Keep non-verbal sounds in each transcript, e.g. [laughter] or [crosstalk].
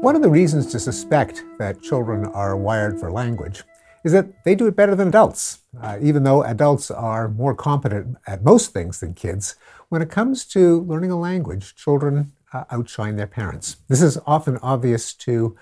One of the reasons to suspect that children are wired for language is that they do it better than adults. Uh, even though adults are more competent at most things than kids, when it comes to learning a language, children uh, outshine their parents. This is often obvious to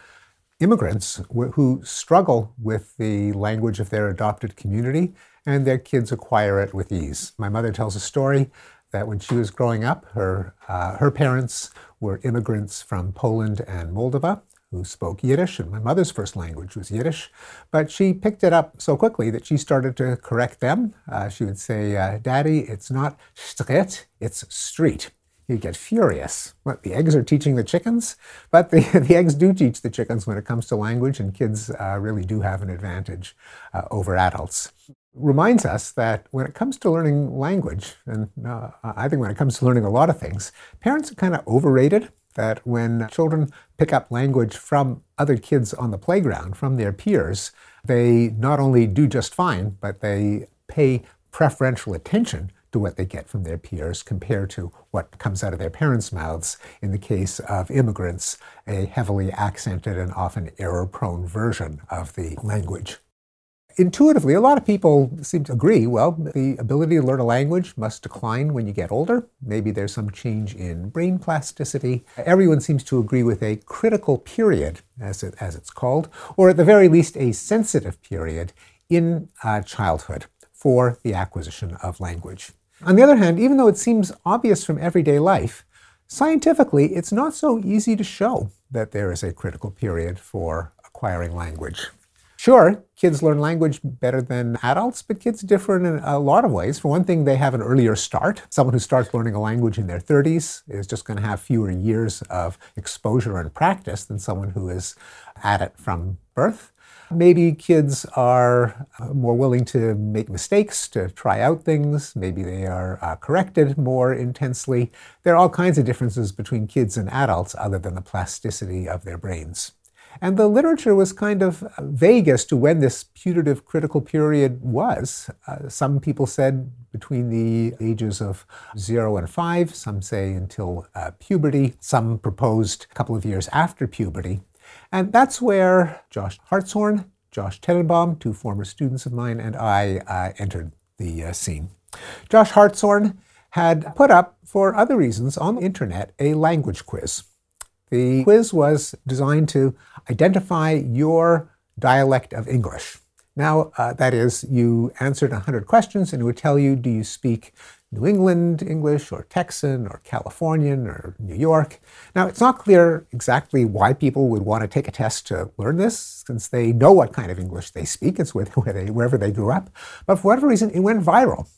immigrants who struggle with the language of their adopted community and their kids acquire it with ease. My mother tells a story that when she was growing up, her, uh, her parents were immigrants from Poland and Moldova who spoke Yiddish, and my mother's first language was Yiddish. But she picked it up so quickly that she started to correct them. Uh, she would say, uh, Daddy, it's not Strit, it's street you get furious. What, the eggs are teaching the chickens? But the, [laughs] the eggs do teach the chickens when it comes to language, and kids uh, really do have an advantage uh, over adults. Reminds us that when it comes to learning language, and uh, I think when it comes to learning a lot of things, parents are kind of overrated. That when children pick up language from other kids on the playground, from their peers, they not only do just fine, but they pay preferential attention to what they get from their peers compared to what comes out of their parents' mouths in the case of immigrants, a heavily accented and often error prone version of the language. Intuitively, a lot of people seem to agree well, the ability to learn a language must decline when you get older. Maybe there's some change in brain plasticity. Everyone seems to agree with a critical period, as, it, as it's called, or at the very least, a sensitive period in uh, childhood for the acquisition of language. On the other hand, even though it seems obvious from everyday life, scientifically it's not so easy to show that there is a critical period for acquiring language. Sure, kids learn language better than adults, but kids differ in a lot of ways. For one thing, they have an earlier start. Someone who starts learning a language in their 30s is just going to have fewer years of exposure and practice than someone who is at it from birth. Maybe kids are uh, more willing to make mistakes, to try out things. Maybe they are uh, corrected more intensely. There are all kinds of differences between kids and adults other than the plasticity of their brains. And the literature was kind of vague as to when this putative critical period was. Uh, some people said between the ages of zero and five, some say until uh, puberty, some proposed a couple of years after puberty. And that's where Josh Hartshorne, Josh Tenenbaum, two former students of mine, and I uh, entered the uh, scene. Josh Hartshorne had put up, for other reasons, on the internet a language quiz. The quiz was designed to identify your dialect of English. Now, uh, that is, you answered 100 questions and it would tell you do you speak New England English or Texan or Californian or New York. Now, it's not clear exactly why people would want to take a test to learn this, since they know what kind of English they speak. It's [laughs] where they, wherever they grew up. But for whatever reason, it went viral.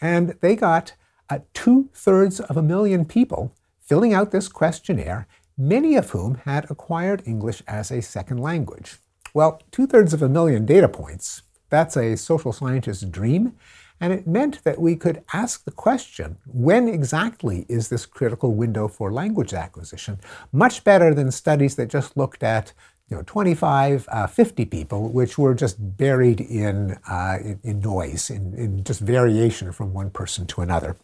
And they got uh, two thirds of a million people filling out this questionnaire, many of whom had acquired English as a second language. Well, two thirds of a million data points, that's a social scientist's dream. And it meant that we could ask the question when exactly is this critical window for language acquisition? Much better than studies that just looked at you know, 25, uh, 50 people, which were just buried in, uh, in, in, noise, in, in just variation from one person to another.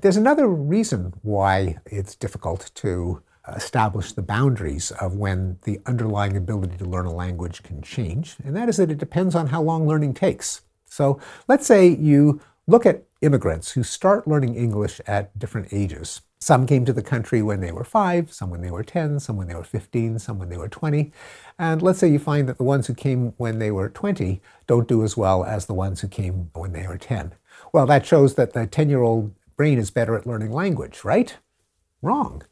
There's another reason why it's difficult to establish the boundaries of when the underlying ability to learn a language can change, and that is that it depends on how long learning takes. So let's say you look at immigrants who start learning English at different ages. Some came to the country when they were five, some when they were 10, some when they were 15, some when they were 20. And let's say you find that the ones who came when they were 20 don't do as well as the ones who came when they were 10. Well, that shows that the 10 year old brain is better at learning language, right? Wrong.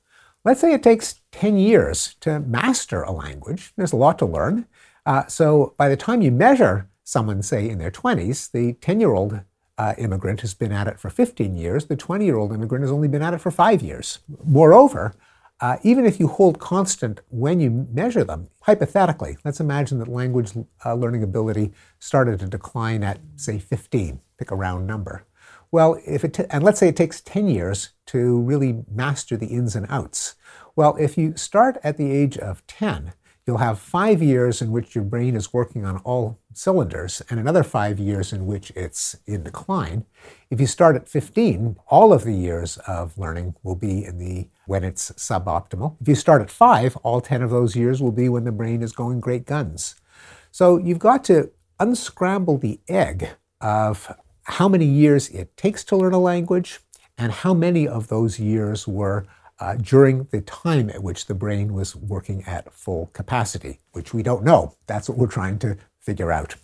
Let's say it takes 10 years to master a language. There's a lot to learn. Uh, so by the time you measure someone, say, in their 20s, the 10 year old uh, immigrant has been at it for 15 years. The 20 year old immigrant has only been at it for five years. Moreover, uh, even if you hold constant when you measure them, hypothetically, let's imagine that language uh, learning ability started to decline at, say, 15, pick a round number. Well, if it and let's say it takes 10 years to really master the ins and outs. Well, if you start at the age of 10, you'll have five years in which your brain is working on all cylinders and another five years in which it's in decline. If you start at 15, all of the years of learning will be in the when it's suboptimal. If you start at five, all 10 of those years will be when the brain is going great guns. So you've got to unscramble the egg of how many years it takes to learn a language and how many of those years were uh, during the time at which the brain was working at full capacity, which we don't know. That's what we're trying to figure out.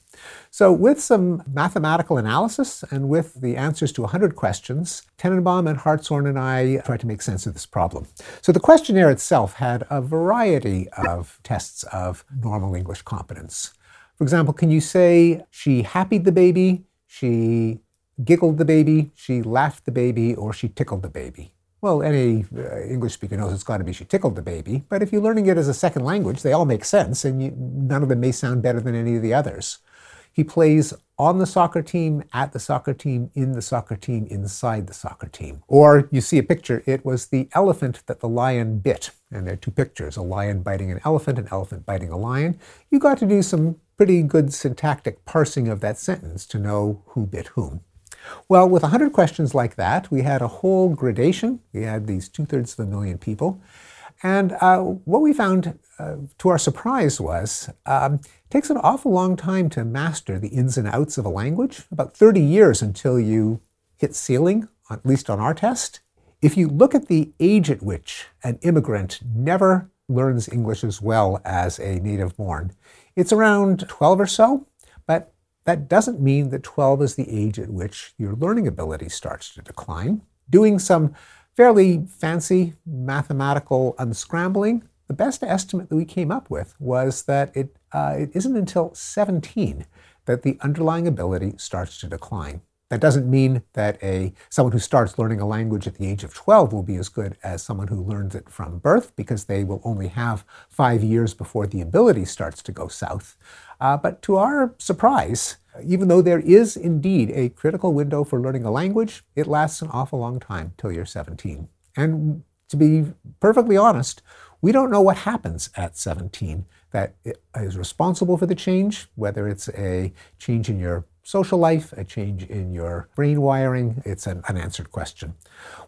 So, with some mathematical analysis and with the answers to 100 questions, Tenenbaum and Hartshorne and I tried to make sense of this problem. So, the questionnaire itself had a variety of tests of normal English competence. For example, can you say she happied the baby, she giggled the baby, she laughed the baby, or she tickled the baby? Well, any uh, English speaker knows it's got to be she tickled the baby, but if you're learning it as a second language, they all make sense, and you, none of them may sound better than any of the others. He plays on the soccer team, at the soccer team, in the soccer team, inside the soccer team. Or you see a picture, it was the elephant that the lion bit. And there are two pictures a lion biting an elephant, an elephant biting a lion. You got to do some pretty good syntactic parsing of that sentence to know who bit whom. Well, with 100 questions like that, we had a whole gradation. We had these two thirds of a million people. And uh, what we found, uh, to our surprise, was um, it takes an awful long time to master the ins and outs of a language, about 30 years until you hit ceiling, at least on our test. If you look at the age at which an immigrant never learns English as well as a native born, it's around 12 or so. But that doesn't mean that 12 is the age at which your learning ability starts to decline. Doing some fairly fancy mathematical unscrambling, the best estimate that we came up with was that it, uh, it isn't until 17 that the underlying ability starts to decline. That doesn't mean that a someone who starts learning a language at the age of 12 will be as good as someone who learns it from birth because they will only have five years before the ability starts to go south. Uh, but to our surprise, even though there is indeed a critical window for learning a language, it lasts an awful long time till you're 17. And to be perfectly honest, we don't know what happens at 17 that is responsible for the change, whether it's a change in your social life, a change in your brain wiring. It's an unanswered question.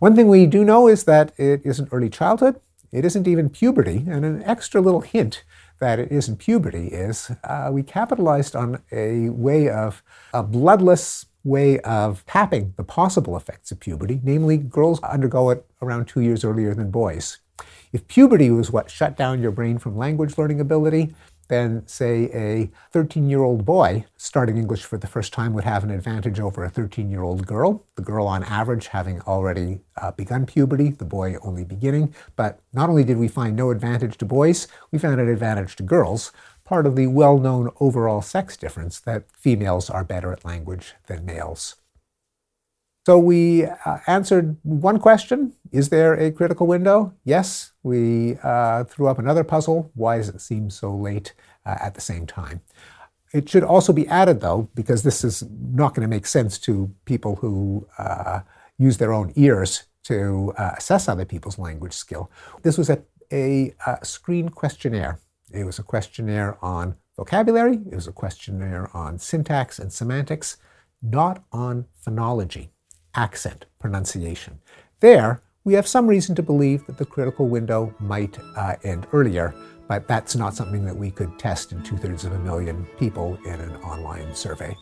One thing we do know is that it isn't early childhood, it isn't even puberty, and an extra little hint that it isn't puberty is uh, we capitalized on a way of a bloodless way of tapping the possible effects of puberty, namely, girls undergo it around two years earlier than boys. If puberty was what shut down your brain from language learning ability, then, say, a 13 year old boy starting English for the first time would have an advantage over a 13 year old girl. The girl, on average, having already uh, begun puberty, the boy only beginning. But not only did we find no advantage to boys, we found an advantage to girls, part of the well known overall sex difference that females are better at language than males. So we uh, answered one question Is there a critical window? Yes. We uh, threw up another puzzle. Why does it seem so late uh, at the same time? It should also be added, though, because this is not going to make sense to people who uh, use their own ears to uh, assess other people's language skill. This was a, a, a screen questionnaire. It was a questionnaire on vocabulary, it was a questionnaire on syntax and semantics, not on phonology accent pronunciation. There, we have some reason to believe that the critical window might uh, end earlier, but that's not something that we could test in two thirds of a million people in an online survey.